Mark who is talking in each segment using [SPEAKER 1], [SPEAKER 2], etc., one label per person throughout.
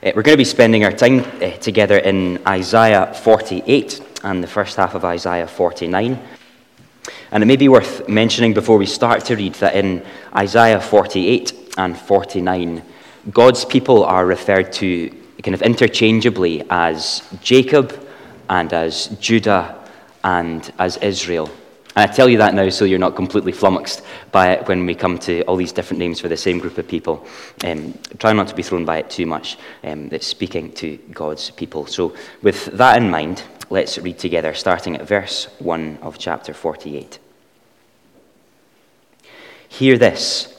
[SPEAKER 1] Uh, we're going to be spending our time uh, together in Isaiah 48 and the first half of Isaiah 49. And it may be worth mentioning before we start to read that in Isaiah 48 and 49, God's people are referred to kind of interchangeably as Jacob and as Judah and as Israel. And I tell you that now so you're not completely flummoxed by it when we come to all these different names for the same group of people. Um, try not to be thrown by it too much. Um, it's speaking to God's people. So, with that in mind, let's read together, starting at verse 1 of chapter 48. Hear this,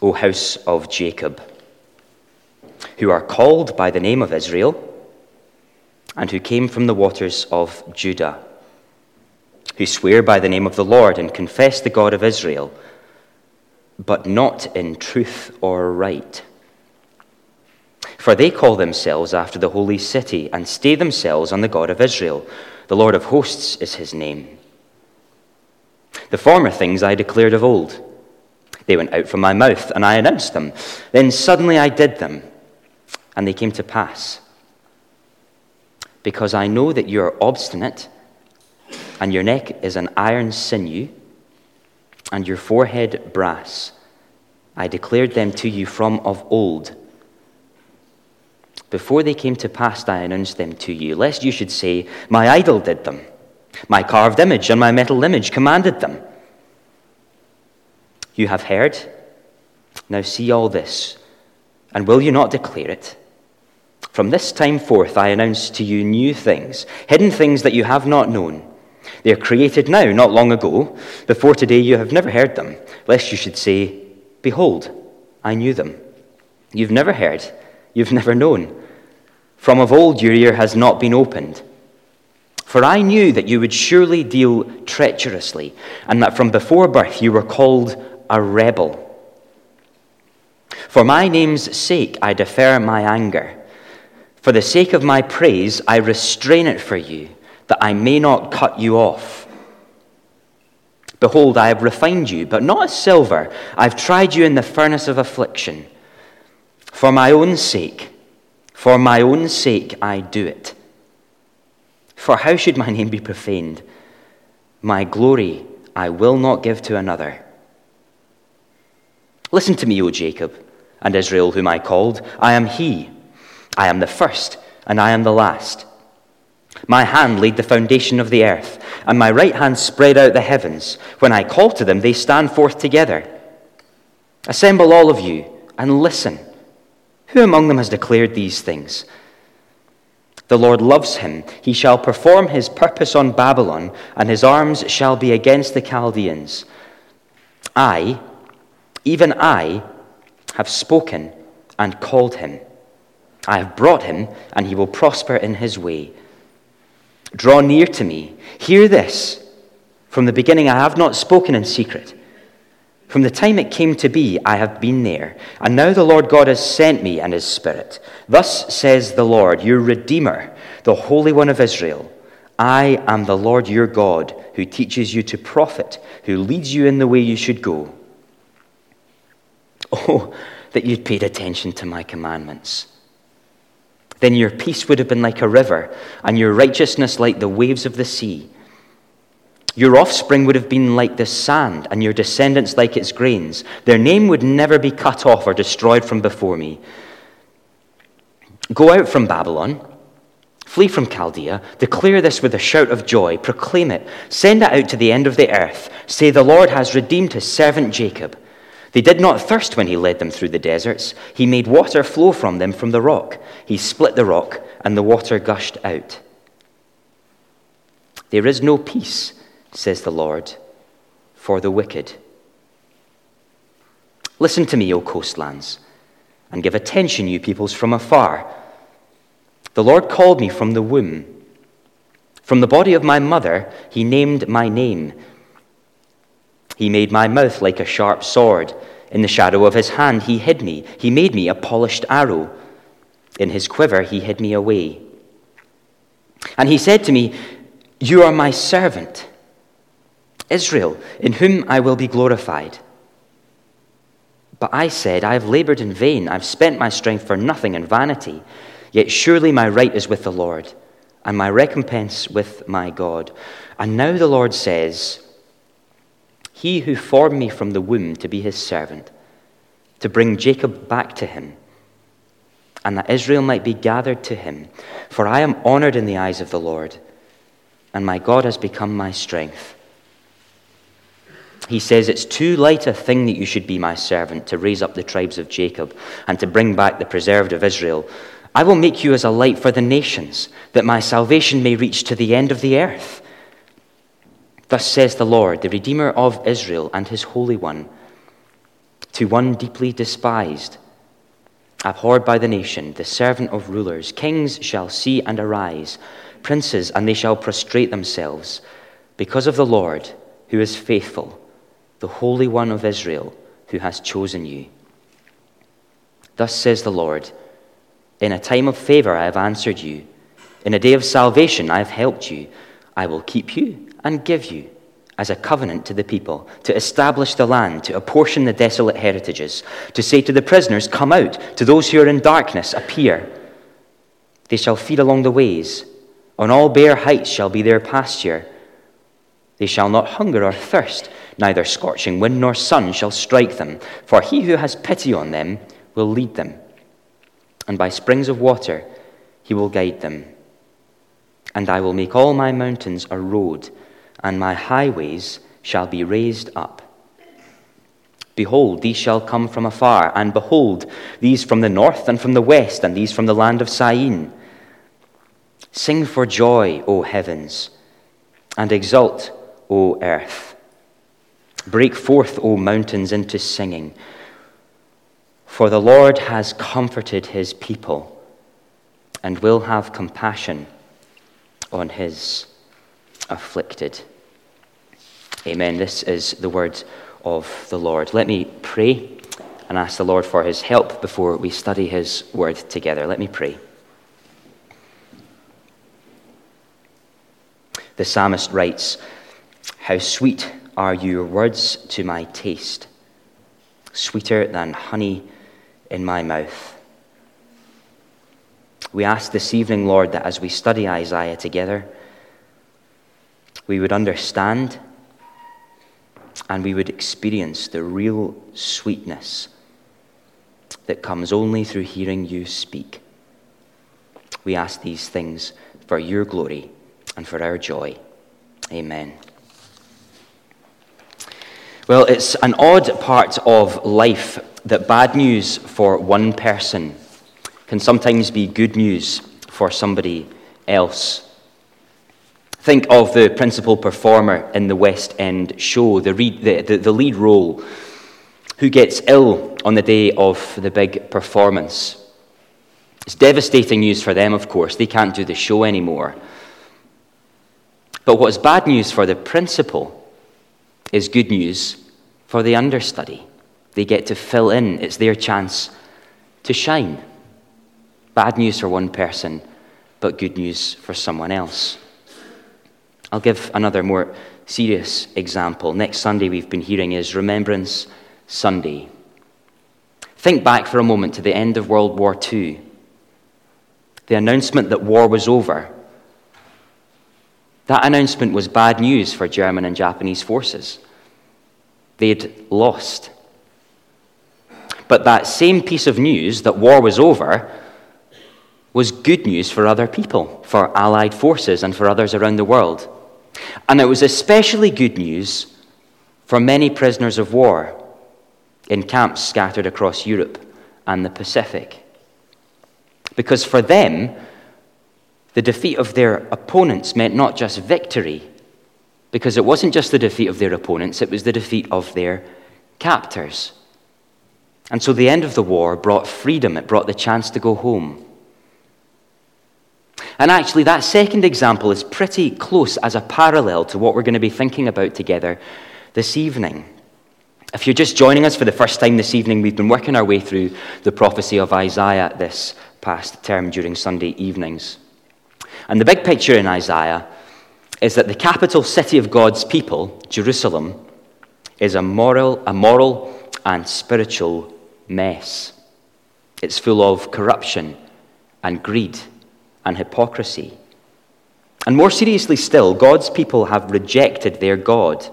[SPEAKER 1] O house of Jacob, who are called by the name of Israel, and who came from the waters of Judah who swear by the name of the Lord and confess the God of Israel, but not in truth or right. For they call themselves after the holy city and stay themselves on the God of Israel. The Lord of hosts is his name. The former things I declared of old. They went out from my mouth, and I announced them. Then suddenly I did them, and they came to pass. Because I know that you are obstinate and your neck is an iron sinew, and your forehead brass. I declared them to you from of old. Before they came to pass, I announced them to you, lest you should say, My idol did them. My carved image and my metal image commanded them. You have heard. Now see all this, and will you not declare it? From this time forth, I announce to you new things, hidden things that you have not known they are created now, not long ago. Before today you have never heard them, lest you should say, Behold, I knew them. You've never heard, you've never known. From of old your ear has not been opened. For I knew that you would surely deal treacherously, and that from before birth you were called a rebel. For my name's sake I defer my anger. For the sake of my praise I restrain it for you that I may not cut you off. Behold, I have refined you, but not as silver. I've tried you in the furnace of affliction. For my own sake, for my own sake, I do it. For how should my name be profaned? My glory I will not give to another. Listen to me, O Jacob and Israel, whom I called. I am he. I am the first, and I am the last. My hand laid the foundation of the earth, and my right hand spread out the heavens. When I call to them, they stand forth together. Assemble all of you and listen. Who among them has declared these things? The Lord loves him. He shall perform his purpose on Babylon, and his arms shall be against the Chaldeans. I, even I, have spoken and called him. I have brought him, and he will prosper in his way. Draw near to me. Hear this. From the beginning, I have not spoken in secret. From the time it came to be, I have been there. And now the Lord God has sent me and his Spirit. Thus says the Lord, your Redeemer, the Holy One of Israel I am the Lord your God, who teaches you to profit, who leads you in the way you should go. Oh, that you'd paid attention to my commandments then your peace would have been like a river, and your righteousness like the waves of the sea. Your offspring would have been like the sand, and your descendants like its grains. Their name would never be cut off or destroyed from before me. Go out from Babylon. Flee from Chaldea. Declare this with a shout of joy. Proclaim it. Send it out to the end of the earth. Say, The Lord has redeemed his servant Jacob. They did not thirst when he led them through the deserts. He made water flow from them from the rock. He split the rock, and the water gushed out. There is no peace, says the Lord, for the wicked. Listen to me, O coastlands, and give attention, you peoples from afar. The Lord called me from the womb. From the body of my mother, he named my name. He made my mouth like a sharp sword. In the shadow of his hand, he hid me. He made me a polished arrow. In his quiver, he hid me away. And he said to me, You are my servant, Israel, in whom I will be glorified. But I said, I have labored in vain. I've spent my strength for nothing in vanity. Yet surely my right is with the Lord, and my recompense with my God. And now the Lord says, He who formed me from the womb to be his servant, to bring Jacob back to him, and that Israel might be gathered to him. For I am honored in the eyes of the Lord, and my God has become my strength. He says, It's too light a thing that you should be my servant to raise up the tribes of Jacob and to bring back the preserved of Israel. I will make you as a light for the nations, that my salvation may reach to the end of the earth. Thus says the Lord, the Redeemer of Israel and his Holy One, to one deeply despised, abhorred by the nation, the servant of rulers. Kings shall see and arise, princes, and they shall prostrate themselves, because of the Lord who is faithful the Holy One of Israel, who has chosen you. Thus says the Lord In a time of favor I have answered you. In a day of salvation I have helped you. I will keep you and give you as a covenant to the people, to establish the land, to apportion the desolate heritages, to say to the prisoners, Come out, to those who are in darkness, appear. They shall feed along the ways, on all bare heights shall be their pasture. They shall not hunger or thirst Neither scorching wind nor sun shall strike them, for he who has pity on them will lead them. And by springs of water he will guide them. And I will make all my mountains a road, and my highways shall be raised up. Behold, these shall come from afar, and behold, these from the north and from the west, and these from the land of Syene. Sing for joy, O heavens, and exult, O earth. Break forth, O mountains, into singing. For the Lord has comforted his people and will have compassion on his afflicted. Amen. This is the word of the Lord. Let me pray and ask the Lord for his help before we study his word together. Let me pray. The psalmist writes, How sweet are your words to my taste, sweeter than honey in my mouth. We ask this evening, Lord, that as we study Isaiah together, we would understand and we would experience the real sweetness that comes only through hearing you speak. We ask these things for your glory and for our joy. Amen. Well, it's an odd part of life that bad news for one person can sometimes be good news for somebody else. Think of the principal performer in the West End show, the, the, the, the lead role, who gets ill on the day of the big performance. It's devastating news for them, of course. They can't do the show anymore. But what's bad news for the principal is good news for the understudy. They get to fill in, it's their chance to shine. Bad news for one person, but good news for someone else. I'll give another more serious example. Next Sunday, we've been hearing is Remembrance Sunday. Think back for a moment to the end of World War II. The announcement that war was over. That announcement was bad news for German and Japanese forces they'd lost. But that same piece of news that war was over was good news for other people, for Allied forces, and for others around the world. And it was especially good news for many prisoners of war in camps scattered across Europe and the Pacific. Because for them, the defeat of their opponents meant not just victory, because it wasn't just the defeat of their opponents, it was the defeat of their captors. And so the end of the war brought freedom, it brought the chance to go home. And actually, that second example is pretty close as a parallel to what we're going to be thinking about together this evening. If you're just joining us for the first time this evening, we've been working our way through the prophecy of Isaiah this past term during Sunday evenings. And the big picture in Isaiah is that the capital city of God's people, Jerusalem, is a moral, a moral and spiritual mess. It's full of corruption and greed and hypocrisy. And more seriously still, God's people have rejected their God.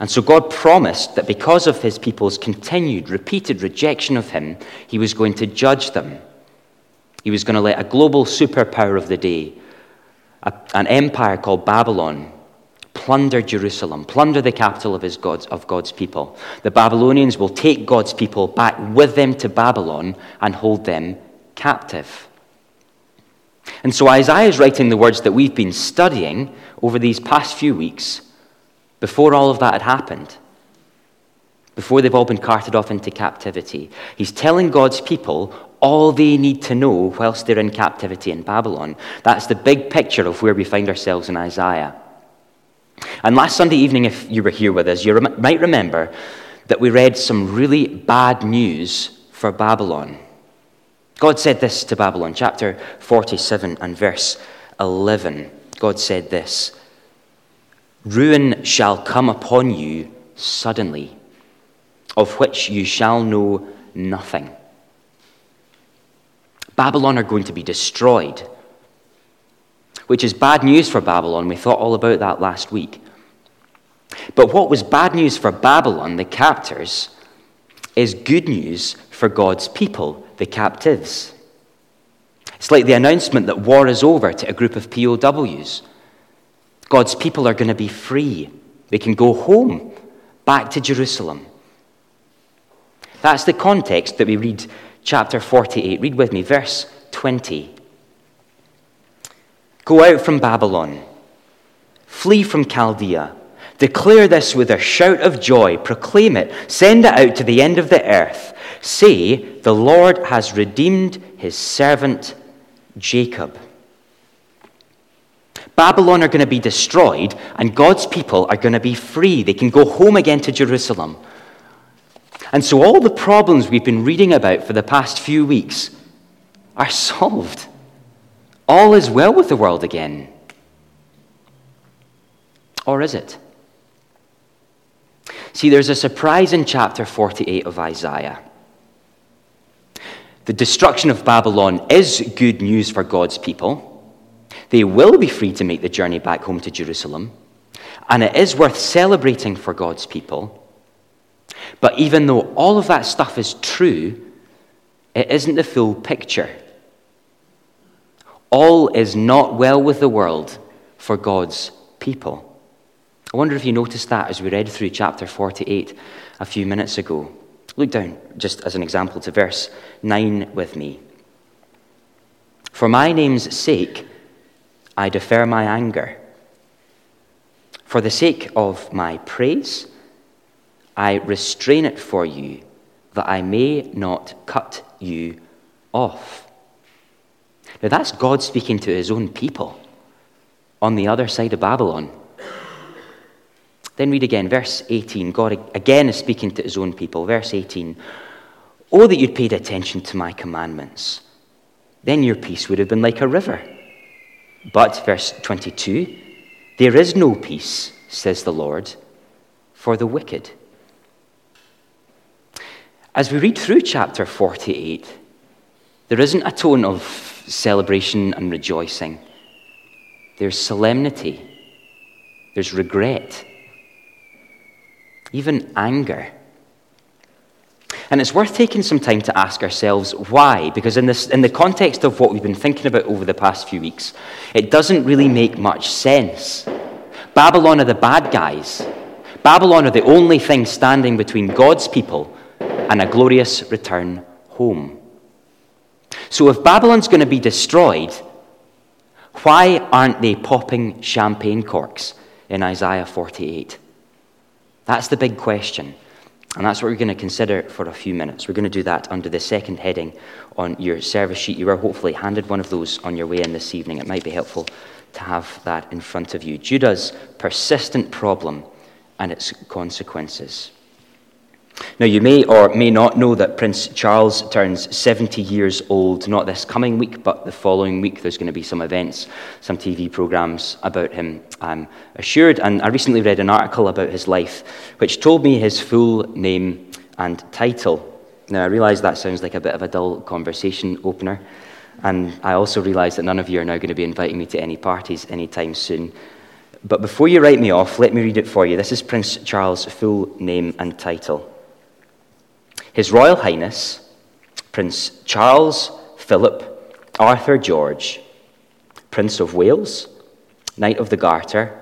[SPEAKER 1] And so God promised that because of his people's continued, repeated rejection of him, he was going to judge them. He was going to let a global superpower of the day, a, an empire called Babylon, plunder Jerusalem, plunder the capital of, his God's, of God's people. The Babylonians will take God's people back with them to Babylon and hold them captive. And so Isaiah is writing the words that we've been studying over these past few weeks before all of that had happened, before they've all been carted off into captivity. He's telling God's people all they need to know whilst they're in captivity in Babylon. That's the big picture of where we find ourselves in Isaiah. And last Sunday evening, if you were here with us, you rem- might remember that we read some really bad news for Babylon. God said this to Babylon, chapter 47 and verse 11. God said this Ruin shall come upon you suddenly, of which you shall know nothing. Babylon are going to be destroyed, which is bad news for Babylon. We thought all about that last week. But what was bad news for Babylon, the captors, is good news for God's people, the captives. It's like the announcement that war is over to a group of POWs. God's people are going to be free. They can go home, back to Jerusalem. That's the context that we read chapter 48. Read with me, verse 20. Go out from Babylon, flee from Chaldea. Declare this with a shout of joy, proclaim it, send it out to the end of the earth. Say, The Lord has redeemed his servant Jacob. Babylon are going to be destroyed, and God's people are going to be free. They can go home again to Jerusalem. And so, all the problems we've been reading about for the past few weeks are solved. All is well with the world again. Or is it? See, there's a surprise in chapter 48 of Isaiah. The destruction of Babylon is good news for God's people. They will be free to make the journey back home to Jerusalem. And it is worth celebrating for God's people. But even though all of that stuff is true, it isn't the full picture. All is not well with the world for God's people. I wonder if you noticed that as we read through chapter 48 a few minutes ago. Look down, just as an example, to verse 9 with me. For my name's sake, I defer my anger. For the sake of my praise, I restrain it for you, that I may not cut you off. Now, that's God speaking to his own people on the other side of Babylon. Then read again, verse 18. God again is speaking to his own people. Verse 18 Oh, that you'd paid attention to my commandments. Then your peace would have been like a river but, verse 22, there is no peace, says the Lord, for the wicked. As we read through chapter 48, there isn't a tone of celebration and rejoicing. There's solemnity, there's regret, even anger. And it's worth taking some time to ask ourselves why, because in, this, in the context of what we've been thinking about over the past few weeks, it doesn't really make much sense. Babylon are the bad guys. Babylon are the only thing standing between God's people and a glorious return home. So if Babylon's going to be destroyed, why aren't they popping champagne corks in Isaiah 48? That's the big question. And that's what we're going to consider for a few minutes. We're going to do that under the second heading on your service sheet. You were hopefully handed one of those on your way in this evening. It might be helpful to have that in front of you. Judah's persistent problem and its consequences. Now, you may or may not know that Prince Charles turns 70 years old, not this coming week, but the following week. There's going to be some events, some TV programs about him, I'm assured. And I recently read an article about his life, which told me his full name and title. Now, I realise that sounds like a bit of a dull conversation opener, and I also realise that none of you are now going to be inviting me to any parties anytime soon. But before you write me off, let me read it for you. This is Prince Charles' full name and title His Royal Highness, Prince Charles Philip Arthur George, Prince of Wales, Knight of the Garter,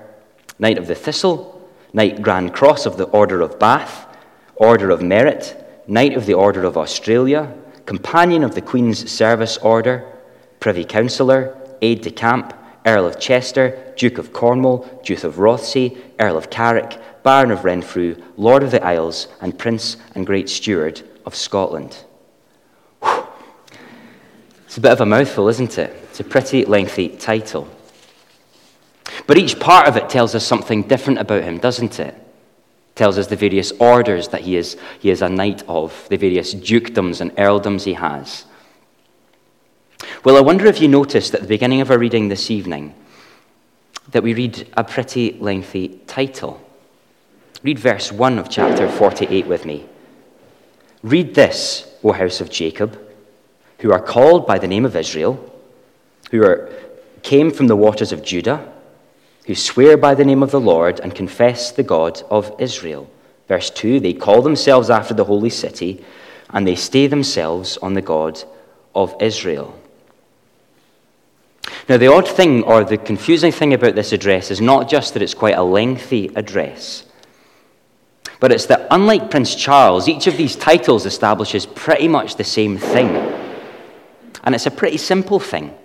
[SPEAKER 1] Knight of the Thistle, Knight Grand Cross of the Order of Bath, Order of Merit, Knight of the Order of Australia, Companion of the Queen's Service Order, Privy Councillor, Aide de Camp, Earl of Chester, Duke of Cornwall, Duke of Rothesay, Earl of Carrick, Baron of Renfrew, Lord of the Isles, and Prince and Great Steward of Scotland. It's a bit of a mouthful, isn't it? It's a pretty lengthy title. But each part of it tells us something different about him, doesn't it? tells us the various orders that he is, he is a knight of, the various dukedoms and earldoms he has. Well, I wonder if you noticed at the beginning of our reading this evening that we read a pretty lengthy title. Read verse 1 of chapter 48 with me. Read this, O house of Jacob, who are called by the name of Israel, who are, came from the waters of Judah who swear by the name of the Lord and confess the God of Israel. Verse 2 They call themselves after the holy city, and they stay themselves on the God of Israel. Now, the odd thing or the confusing thing about this address is not just that it's quite a lengthy address, but it's that unlike Prince Charles, each of these titles establishes pretty much the same thing. And it's a pretty simple thing.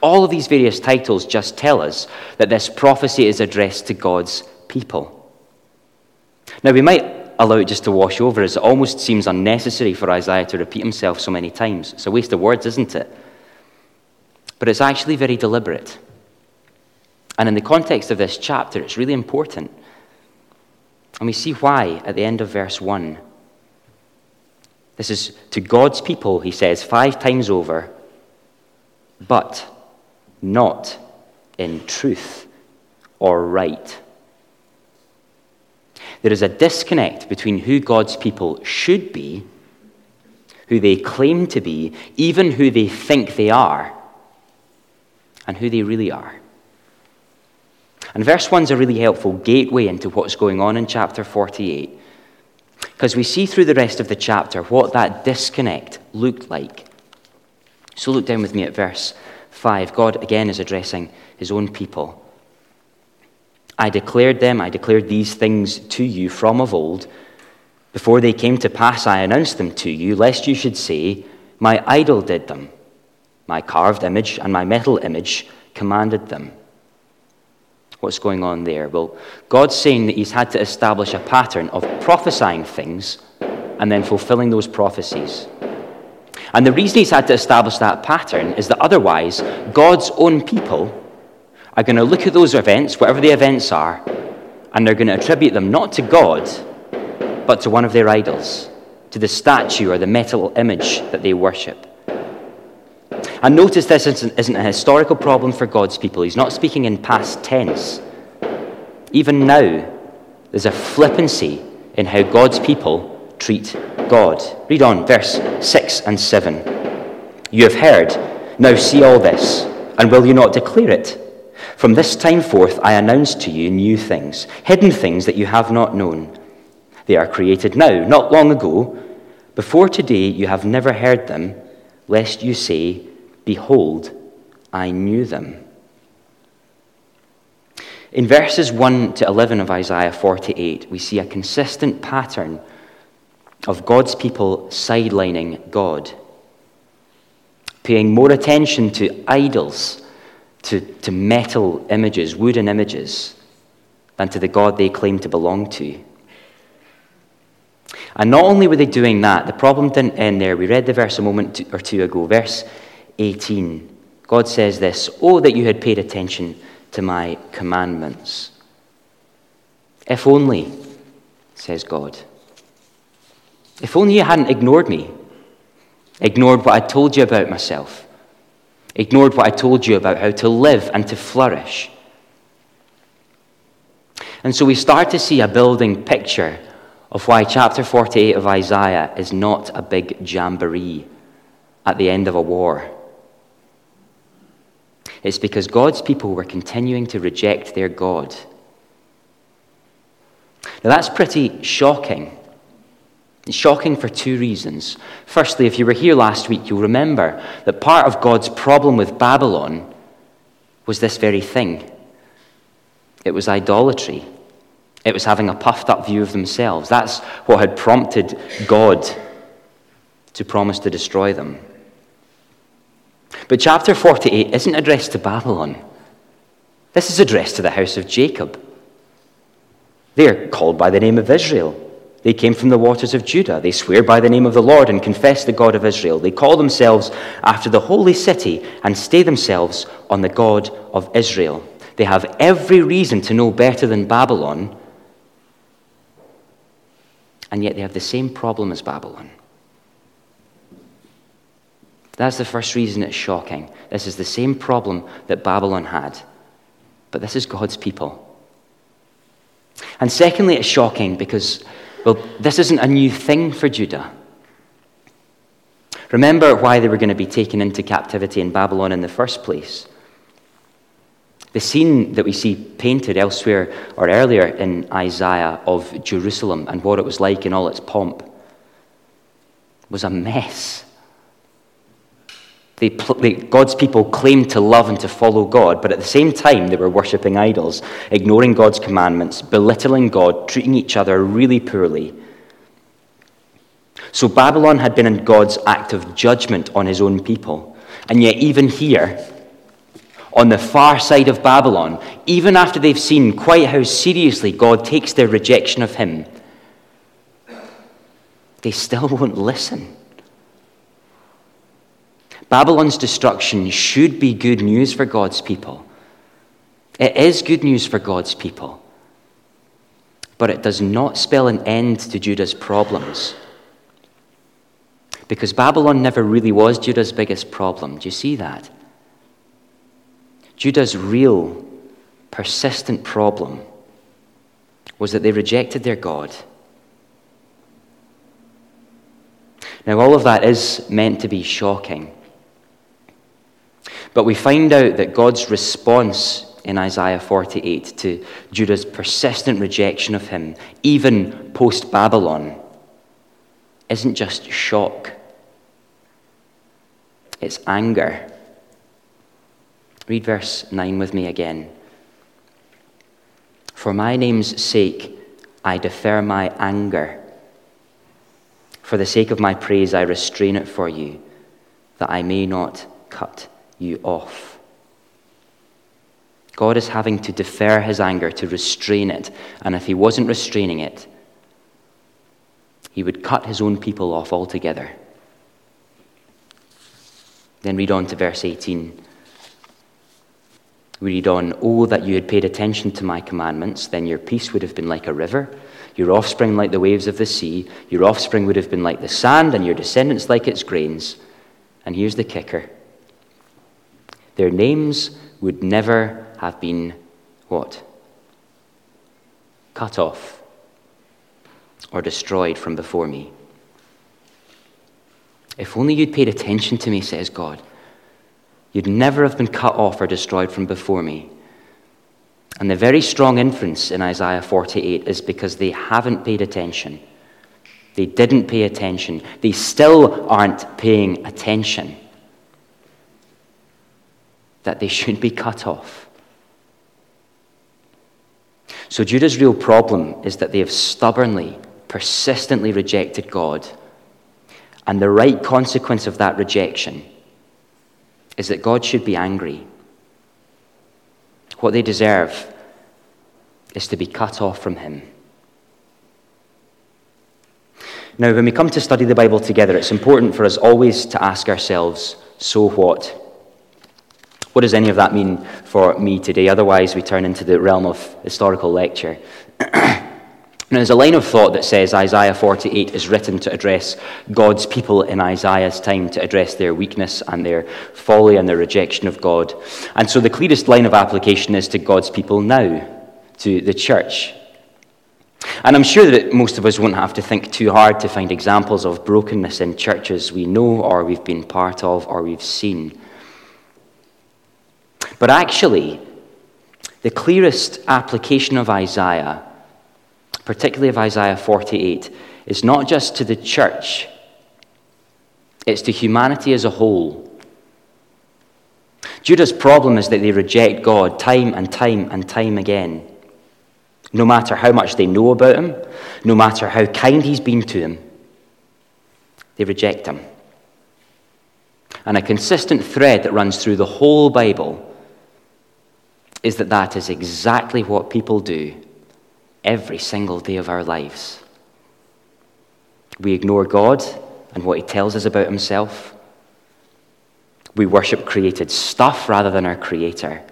[SPEAKER 1] All of these various titles just tell us that this prophecy is addressed to God's people. Now, we might allow it just to wash over as it almost seems unnecessary for Isaiah to repeat himself so many times. It's a waste of words, isn't it? But it's actually very deliberate. And in the context of this chapter, it's really important. And we see why at the end of verse 1. This is to God's people, he says five times over, but not in truth or right. There is a disconnect between who God's people should be, who they claim to be, even who they think they are, and who they really are. And verse 1 is a really helpful gateway into what's going on in chapter 48, because we see through the rest of the chapter what that disconnect looked like. So look down with me at verse 5, God again is addressing his own people. I declared them, I declared these things to you from of old. Before they came to pass, I announced them to you, lest you should say, My idol did them. My carved image and my metal image commanded them. What's going on there? Well, God's saying that He's had to establish a pattern of prophesying things and then fulfilling those prophecies. And the reason he's had to establish that pattern is that otherwise, God's own people are going to look at those events, whatever the events are, and they're going to attribute them not to God, but to one of their idols, to the statue or the metal image that they worship. And notice this isn't a historical problem for God's people. He's not speaking in past tense. Even now, there's a flippancy in how God's people treat God. Read on, verse 6 and 7. You have heard, now see all this, and will you not declare it? From this time forth I announce to you new things, hidden things that you have not known. They are created now, not long ago. Before today you have never heard them, lest you say, Behold, I knew them. In verses 1 to 11 of Isaiah 48, we see a consistent pattern of God's people sidelining God, paying more attention to idols, to, to metal images, wooden images, than to the God they claim to belong to. And not only were they doing that, the problem didn't end there. We read the verse a moment or two ago, verse 18. God says this Oh, that you had paid attention to my commandments. If only, says God. If only you hadn't ignored me, ignored what I told you about myself, ignored what I told you about how to live and to flourish. And so we start to see a building picture of why chapter 48 of Isaiah is not a big jamboree at the end of a war. It's because God's people were continuing to reject their God. Now, that's pretty shocking. It's shocking for two reasons. Firstly, if you were here last week, you'll remember that part of God's problem with Babylon was this very thing it was idolatry. It was having a puffed up view of themselves. That's what had prompted God to promise to destroy them. But chapter 48 isn't addressed to Babylon. This is addressed to the house of Jacob. They're called by the name of Israel. They came from the waters of Judah. They swear by the name of the Lord and confess the God of Israel. They call themselves after the holy city and stay themselves on the God of Israel. They have every reason to know better than Babylon, and yet they have the same problem as Babylon. That's the first reason it's shocking. This is the same problem that Babylon had, but this is God's people. And secondly, it's shocking because, well, this isn't a new thing for Judah. Remember why they were going to be taken into captivity in Babylon in the first place. The scene that we see painted elsewhere or earlier in Isaiah of Jerusalem and what it was like in all its pomp was a mess. They, they, God's people claimed to love and to follow God, but at the same time, they were worshipping idols, ignoring God's commandments, belittling God, treating each other really poorly. So Babylon had been in God's act of judgment on his own people. And yet, even here, on the far side of Babylon, even after they've seen quite how seriously God takes their rejection of him, they still won't listen. Babylon's destruction should be good news for God's people. It is good news for God's people. But it does not spell an end to Judah's problems. Because Babylon never really was Judah's biggest problem. Do you see that? Judah's real, persistent problem was that they rejected their God. Now, all of that is meant to be shocking. But we find out that God's response in Isaiah 48 to Judah's persistent rejection of him, even post Babylon, isn't just shock, it's anger. Read verse 9 with me again. For my name's sake, I defer my anger. For the sake of my praise, I restrain it for you, that I may not cut you off. God is having to defer his anger, to restrain it. And if he wasn't restraining it, he would cut his own people off altogether. Then read on to verse 18. We read on, Oh, that you had paid attention to my commandments, then your peace would have been like a river, your offspring like the waves of the sea, your offspring would have been like the sand, and your descendants like its grains. And here's the kicker their names would never have been what? Cut off or destroyed from before me. If only you'd paid attention to me, says God, you'd never have been cut off or destroyed from before me. And the very strong inference in Isaiah 48 is because they haven't paid attention. They didn't pay attention. They still aren't paying attention that they should be cut off. So Judah's real problem is that they have stubbornly, persistently rejected God. And the right consequence of that rejection is that God should be angry. What they deserve is to be cut off from Him. Now, when we come to study the Bible together, it's important for us always to ask ourselves so what? What does any of that mean for me today? Otherwise, we turn into the realm of historical lecture. now, there's a line of thought that says Isaiah 48 is written to address God's people in Isaiah's time, to address their weakness and their folly and their rejection of God. And so the clearest line of application is to God's people now, to the church. And I'm sure that most of us won't have to think too hard to find examples of brokenness in churches we know or we've been part of or we've seen. But actually, the clearest application of Isaiah, particularly of Isaiah 48, is not just to the church, it's to humanity as a whole. Judah's problem is that they reject God time and time and time again. No matter how much they know about him, no matter how kind he's been to them, they reject him. And a consistent thread that runs through the whole Bible is that that is exactly what people do every single day of our lives. We ignore God and what he tells us about himself. We worship created stuff rather than our Creator.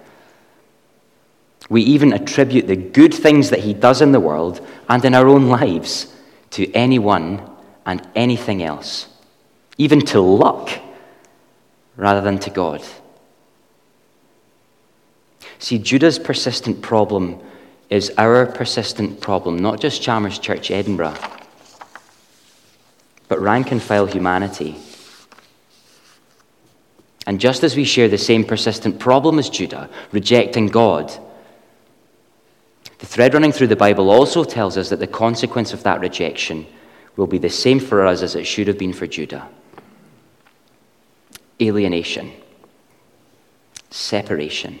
[SPEAKER 1] We even attribute the good things that He does in the world and in our own lives to anyone and anything else, even to luck rather than to God. See, Judah's persistent problem is our persistent problem, not just Chalmers Church Edinburgh, but rank and file humanity. And just as we share the same persistent problem as Judah, rejecting God, the thread running through the Bible also tells us that the consequence of that rejection will be the same for us as it should have been for Judah. Alienation, separation,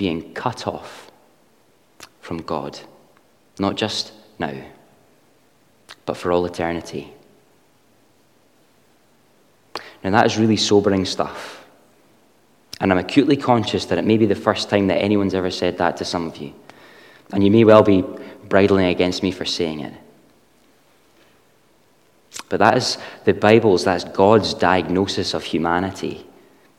[SPEAKER 1] being cut off from God, not just now, but for all eternity. Now, that is really sobering stuff. And I'm acutely conscious that it may be the first time that anyone's ever said that to some of you. And you may well be bridling against me for saying it. But that is the Bible's, that's God's diagnosis of humanity.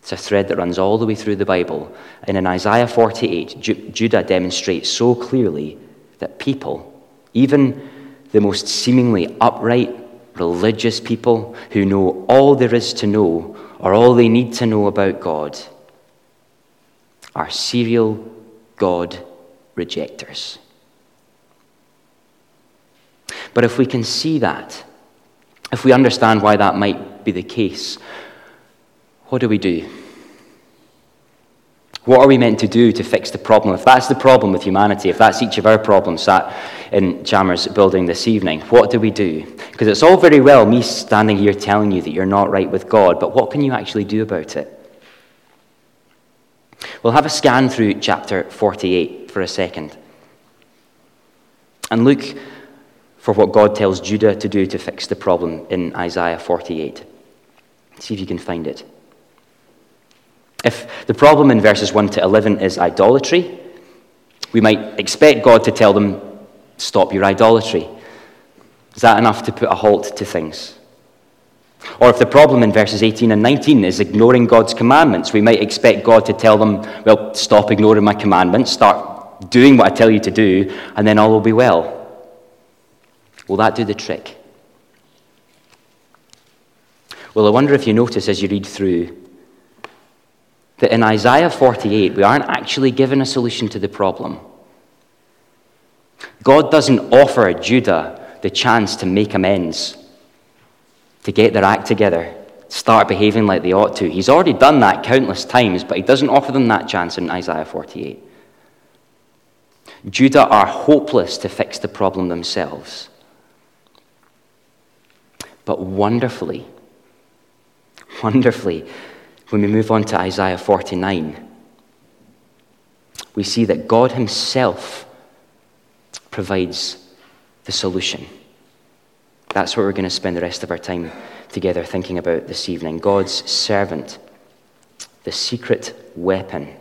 [SPEAKER 1] It's a thread that runs all the way through the Bible. And in Isaiah 48, Ju- Judah demonstrates so clearly that people, even the most seemingly upright, religious people who know all there is to know or all they need to know about God are serial God rejectors. But if we can see that, if we understand why that might be the case, what do we do? What are we meant to do to fix the problem? If that's the problem with humanity, if that's each of our problems sat in Chalmers building this evening, what do we do? Because it's all very well me standing here telling you that you're not right with God, but what can you actually do about it? We'll have a scan through chapter 48 for a second and look for what God tells Judah to do to fix the problem in Isaiah 48. See if you can find it. If the problem in verses 1 to 11 is idolatry, we might expect God to tell them, Stop your idolatry. Is that enough to put a halt to things? Or if the problem in verses 18 and 19 is ignoring God's commandments, we might expect God to tell them, Well, stop ignoring my commandments, start doing what I tell you to do, and then all will be well. Will that do the trick? Well, I wonder if you notice as you read through that in Isaiah 48, we aren't actually given a solution to the problem. God doesn't offer Judah the chance to make amends, to get their act together, start behaving like they ought to. He's already done that countless times, but he doesn't offer them that chance in Isaiah 48. Judah are hopeless to fix the problem themselves. But wonderfully, wonderfully, when we move on to Isaiah 49, we see that God Himself provides the solution. That's what we're going to spend the rest of our time together thinking about this evening. God's servant, the secret weapon.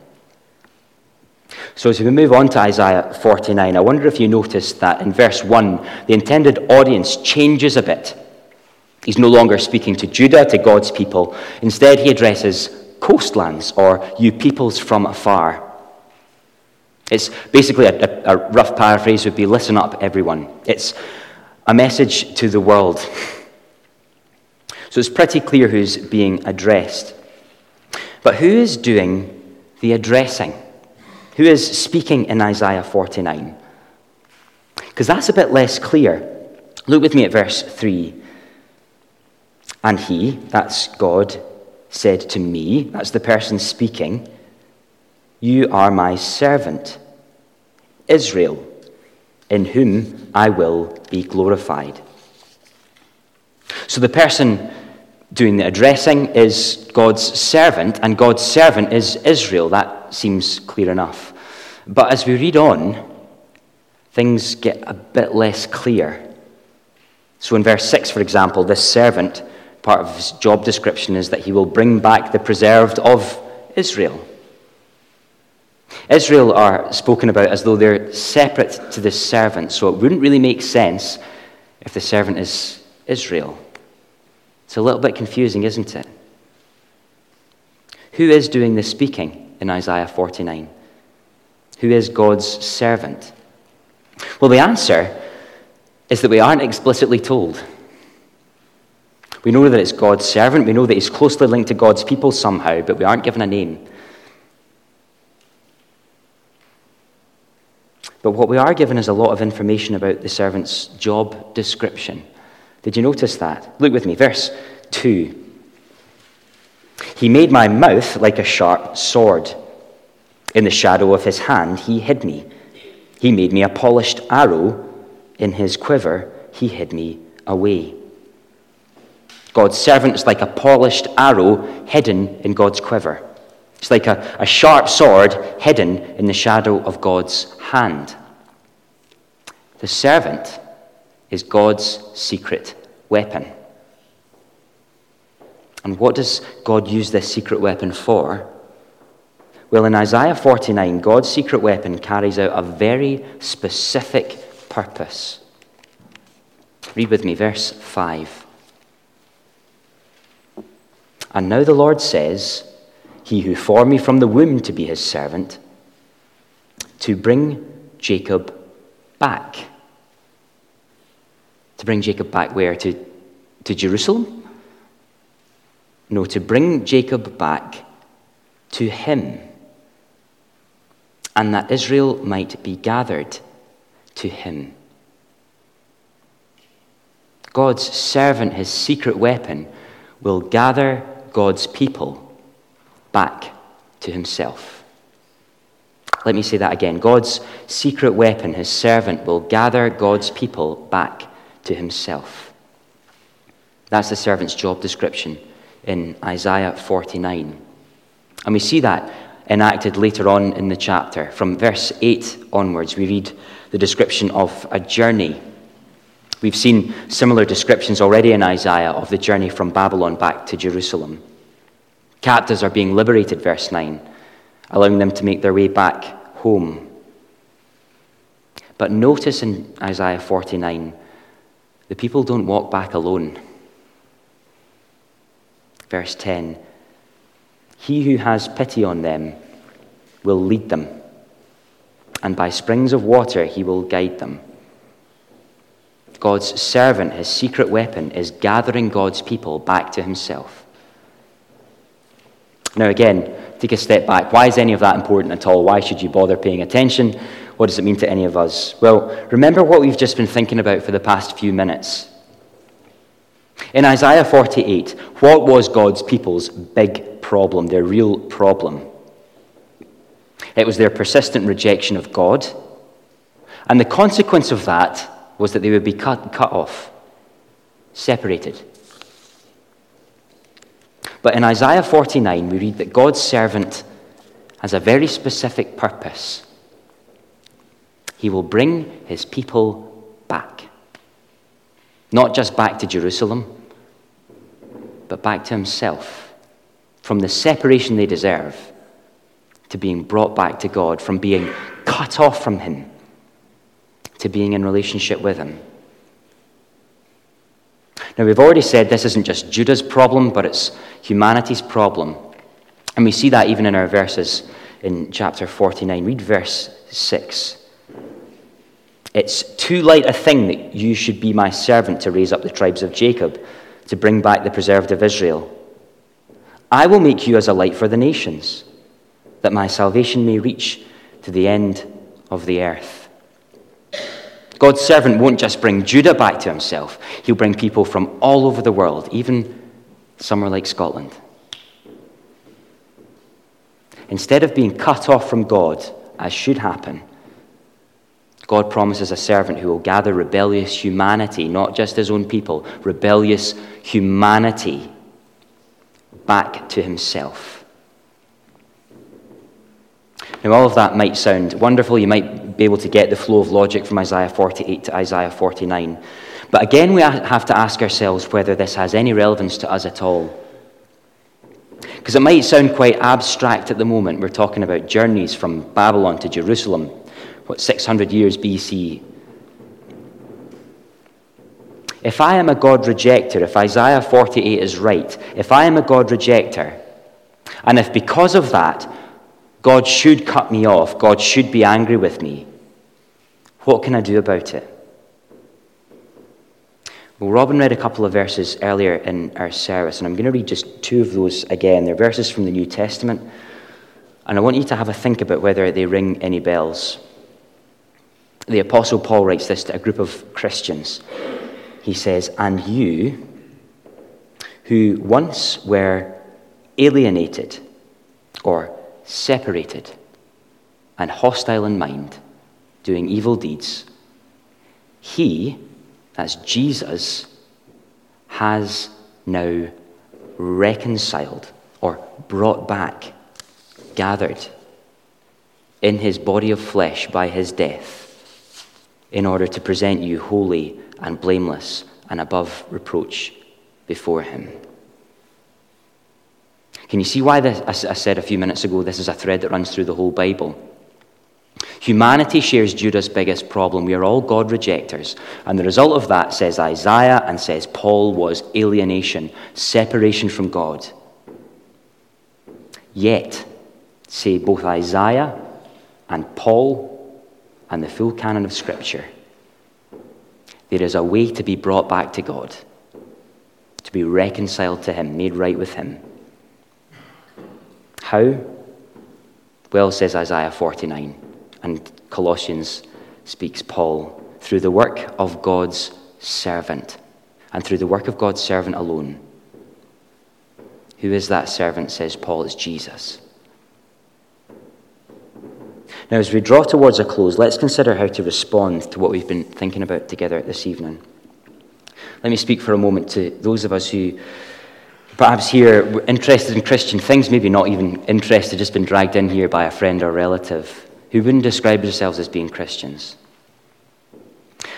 [SPEAKER 1] So, as we move on to Isaiah 49, I wonder if you noticed that in verse 1, the intended audience changes a bit. He's no longer speaking to Judah, to God's people. Instead, he addresses coastlands or you peoples from afar. It's basically a, a, a, rough paraphrase would be listen up, everyone. It's a message to the world. So it's pretty clear who's being addressed. But who is doing the addressing? Who is speaking in Isaiah 49? Because that's a bit less clear. Look with me at verse 3. And he, that's God, said to me, that's the person speaking, You are my servant, Israel, in whom I will be glorified. So the person doing the addressing is God's servant, and God's servant is Israel. That seems clear enough. But as we read on, things get a bit less clear. So in verse 6, for example, this servant, part of his job description is that he will bring back the preserved of Israel. Israel are spoken about as though they're separate to the servant, so it wouldn't really make sense if the servant is Israel. It's a little bit confusing, isn't it? Who is doing the speaking in Isaiah 49? Who is God's servant? Well, the answer is that we aren't explicitly told. We know that it's God's servant, we know that he's closely linked to God's people somehow, but we aren't given a name. But what we are given is a lot of information about the servant's job description. Did you notice that? Look with me, verse 2. He made my mouth like a sharp sword. In the shadow of his hand, he hid me. He made me a polished arrow. In his quiver, he hid me away. God's servant is like a polished arrow hidden in God's quiver. It's like a, a sharp sword hidden in the shadow of God's hand. The servant is God's secret weapon. And what does God use this secret weapon for? Well, in Isaiah 49, God's secret weapon carries out a very specific purpose. Read with me, verse 5. And now the Lord says, He who formed me from the womb to be his servant, to bring Jacob back to bring Jacob back where? To, to Jerusalem? No, to bring Jacob back to him, and that Israel might be gathered to him. God's servant, his secret weapon, will gather God's people back to himself. Let me say that again. God's secret weapon, his servant, will gather God's people back to himself. That's the servant's job description in Isaiah 49. And we see that enacted later on in the chapter. From verse 8 onwards, we read the description of a journey. We've seen similar descriptions already in Isaiah of the journey from Babylon back to Jerusalem. Captives are being liberated, verse 9, allowing them to make their way back home. But notice in Isaiah 49 the people don't walk back alone. Verse 10 He who has pity on them will lead them, and by springs of water he will guide them. God's servant, his secret weapon, is gathering God's people back to himself. Now, again, take a step back. Why is any of that important at all? Why should you bother paying attention? What does it mean to any of us? Well, remember what we've just been thinking about for the past few minutes. In Isaiah 48, what was God's people's big problem, their real problem? It was their persistent rejection of God. And the consequence of that was that they would be cut, cut off, separated. But in Isaiah 49, we read that God's servant has a very specific purpose. He will bring his people back. Not just back to Jerusalem, but back to himself. From the separation they deserve to being brought back to God, from being cut off from him to being in relationship with him. Now, we've already said this isn't just Judah's problem, but it's humanity's problem. And we see that even in our verses in chapter 49. Read verse 6. It's too light a thing that you should be my servant to raise up the tribes of Jacob, to bring back the preserved of Israel. I will make you as a light for the nations, that my salvation may reach to the end of the earth. God's servant won't just bring Judah back to himself, he'll bring people from all over the world, even somewhere like Scotland. Instead of being cut off from God, as should happen, God promises a servant who will gather rebellious humanity, not just his own people, rebellious humanity back to himself. Now, all of that might sound wonderful. You might be able to get the flow of logic from Isaiah 48 to Isaiah 49. But again, we have to ask ourselves whether this has any relevance to us at all. Because it might sound quite abstract at the moment. We're talking about journeys from Babylon to Jerusalem, what, 600 years BC. If I am a God rejecter, if Isaiah 48 is right, if I am a God rejecter, and if because of that God should cut me off, God should be angry with me, what can I do about it? Well, Robin read a couple of verses earlier in our service, and I'm going to read just two of those again. They're verses from the New Testament, and I want you to have a think about whether they ring any bells. The Apostle Paul writes this to a group of Christians. He says, And you, who once were alienated or separated and hostile in mind, doing evil deeds, he, as Jesus has now reconciled or brought back, gathered in his body of flesh by his death, in order to present you holy and blameless and above reproach before him. Can you see why this, I said a few minutes ago this is a thread that runs through the whole Bible? Humanity shares Judah's biggest problem. We are all God rejectors. And the result of that, says Isaiah and says Paul, was alienation, separation from God. Yet, say both Isaiah and Paul and the full canon of Scripture, there is a way to be brought back to God, to be reconciled to Him, made right with Him. How? Well, says Isaiah 49 and Colossians speaks Paul, through the work of God's servant, and through the work of God's servant alone. Who is that servant, says Paul? It's Jesus. Now, as we draw towards a close, let's consider how to respond to what we've been thinking about together this evening. Let me speak for a moment to those of us who perhaps here interested in Christian things, maybe not even interested, just been dragged in here by a friend or relative who wouldn't describe themselves as being Christians.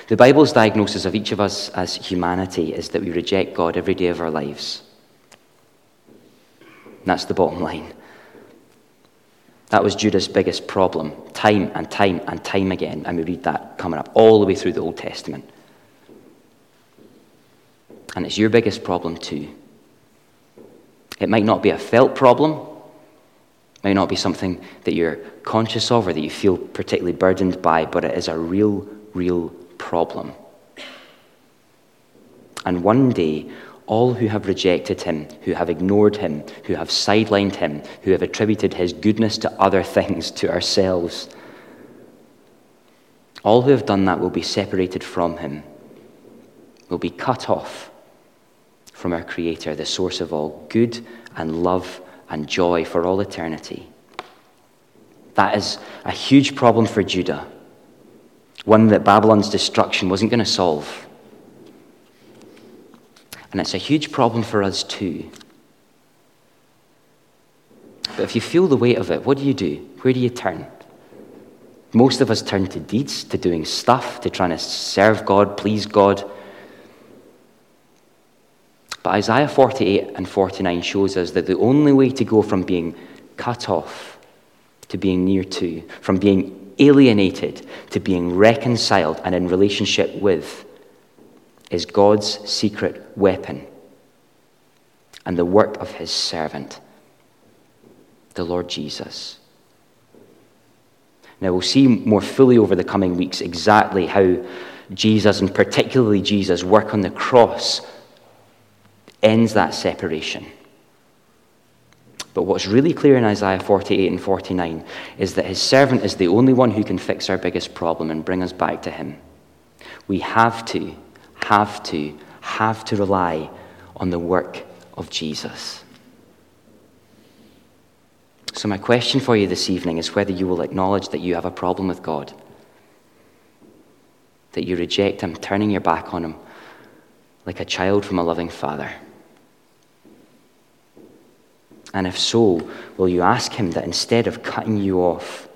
[SPEAKER 1] The Bible's diagnosis of each of us as humanity is that we reject God every day of our lives. That's the bottom line. That was Judah's biggest problem, time and time and time again. And we read that coming up all the way through the Old Testament. And it's your biggest problem too. It might not be a felt problem, it might not be something that you're conscious of or that you feel particularly burdened by, but it is a real, real problem. And one day, all who have rejected him, who have ignored him, who have sidelined him, who have attributed his goodness to other things, to ourselves, all who have done that will be separated from him, will be cut off from our Creator, the source of all good and love and joy for all eternity. That is a huge problem for Judah, one that Babylon's destruction wasn't going to solve. And it's a huge problem for us too. But if you feel the weight of it, what do you do? Where do you turn? Most of us turn to deeds, to doing stuff, to trying to serve God, please God. But Isaiah 48 and 49 shows us that the only way to go from being cut off to being near to, from being alienated to being reconciled and in relationship with, is God's secret weapon and the work of his servant, the Lord Jesus. Now, we'll see more fully over the coming weeks exactly how Jesus, and particularly Jesus' work on the cross, ends that separation. But what's really clear in Isaiah 48 and 49 is that his servant is the only one who can fix our biggest problem and bring us back to him. We have to, have to, have to rely on the work of Jesus. So, my question for you this evening is whether you will acknowledge that you have a problem with God, that you reject Him, turning your back on Him like a child from a loving Father. And if so, will you ask Him that instead of cutting you off,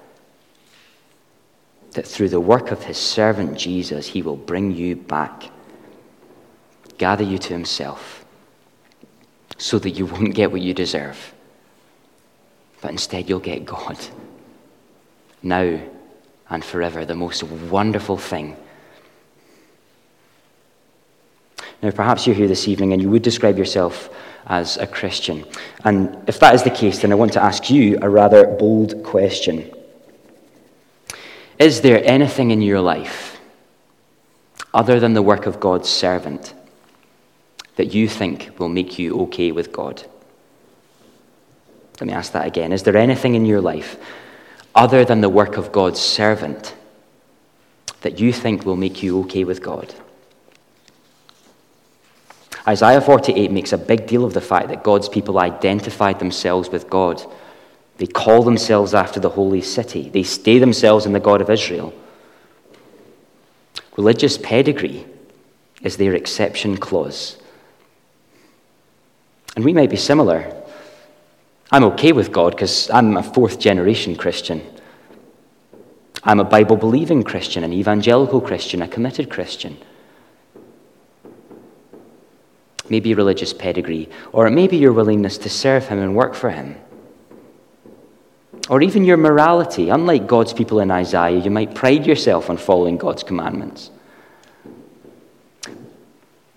[SPEAKER 1] that through the work of His servant Jesus, He will bring you back, gather you to Himself, so that you won't get what you deserve but instead you'll get God. Now and forever, the most wonderful thing. Now, perhaps you're here this evening and you would describe yourself as a Christian. And if that is the case, then I want to ask you a rather bold question Is there anything in your life, other than the work of God's servant, that you think will make you okay with God? Let me ask that again. Is there anything in your life other than the work of God's servant that you think will make you okay with God? Isaiah 48 makes a big deal of the fact that God's people identified themselves with God. They call themselves after the holy city, they stay themselves in the God of Israel. Religious pedigree is their exception clause. And we might be similar. I'm okay with God because I'm a fourth generation Christian. I'm a Bible believing Christian, an evangelical Christian, a committed Christian. Maybe religious pedigree, or it may be your willingness to serve Him and work for Him. Or even your morality. Unlike God's people in Isaiah, you might pride yourself on following God's commandments.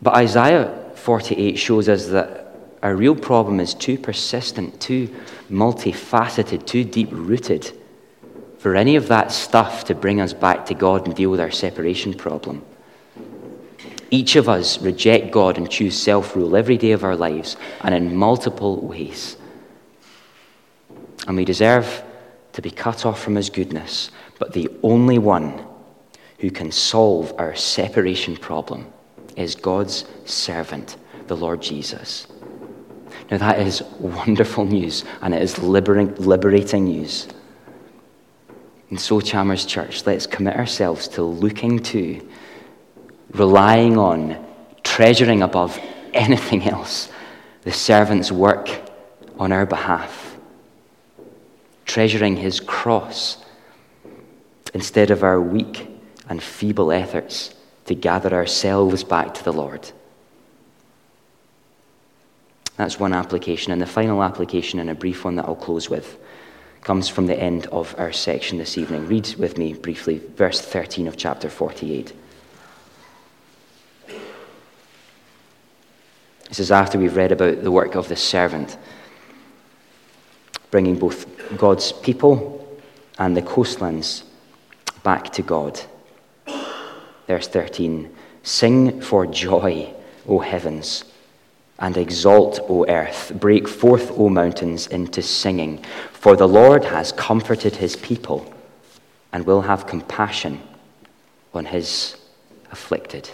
[SPEAKER 1] But Isaiah 48 shows us that our real problem is too persistent, too multifaceted, too deep rooted for any of that stuff to bring us back to God and deal with our separation problem. Each of us reject God and choose self rule every day of our lives and in multiple ways. And we deserve to be cut off from His goodness, but the only one who can solve our separation problem is God's servant, the Lord Jesus. Now, that is wonderful news, and it is liberating news. And so, Chalmers Church, let's commit ourselves to looking to, relying on, treasuring above anything else the servant's work on our behalf, treasuring his cross instead of our weak and feeble efforts to gather ourselves back to the Lord. That's one application. And the final application, and a brief one that I'll close with, comes from the end of our section this evening. Read with me briefly verse 13 of chapter 48. This is after we've read about the work of the servant, bringing both God's people and the coastlands back to God. Verse 13 Sing for joy, O heavens and exalt, O earth. Break forth, O mountains, into singing. For the Lord has comforted his people and will have compassion on his afflicted.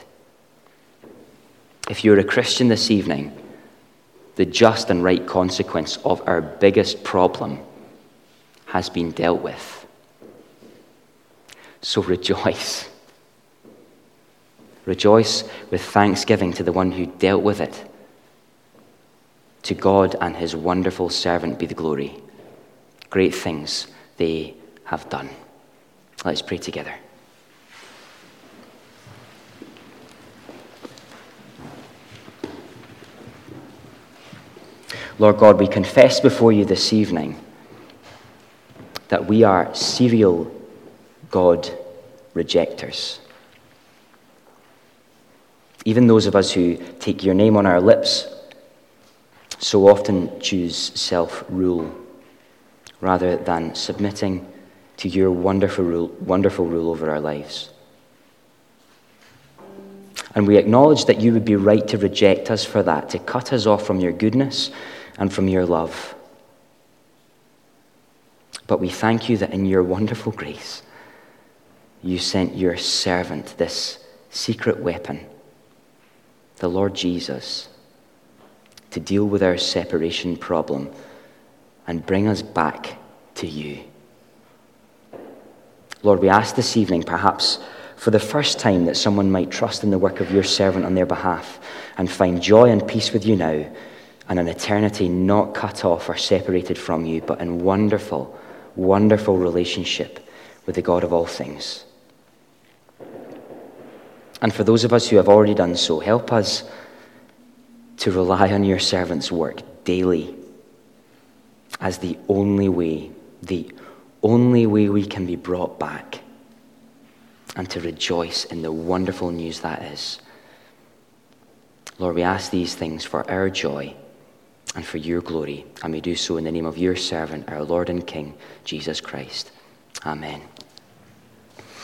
[SPEAKER 1] If you're a Christian this evening, the just and right consequence of our biggest problem has been dealt with. So rejoice. Rejoice with thanksgiving to the one who dealt with it to God and his wonderful servant be the glory. Great things they have done. Let's pray together. Lord God, we confess before you this evening that we are serial God rejectors. Even those of us who take your name on our lips so often choose self rule rather than submitting to your wonderful rule, wonderful rule over our lives. And we acknowledge that you would be right to reject us for that, to cut us off from your goodness and from your love. But we thank you that in your wonderful grace, you sent your servant, this secret weapon, the Lord Jesus, to deal with our separation problem and bring us back to you. Lord, we ask this evening, perhaps for the first time, that someone might trust in the work of your servant on their behalf and find joy and peace with you now and an eternity not cut off or separated from you, but in wonderful, wonderful relationship with the God of all things. And for those of us who have already done so, help us to rely on your servant's work daily as the only way, the only way we can be brought back, and to rejoice in the wonderful news that is. Lord, we ask these things for our joy and for your glory, and we do so in the name of your servant, our Lord and King, Jesus Christ. Amen.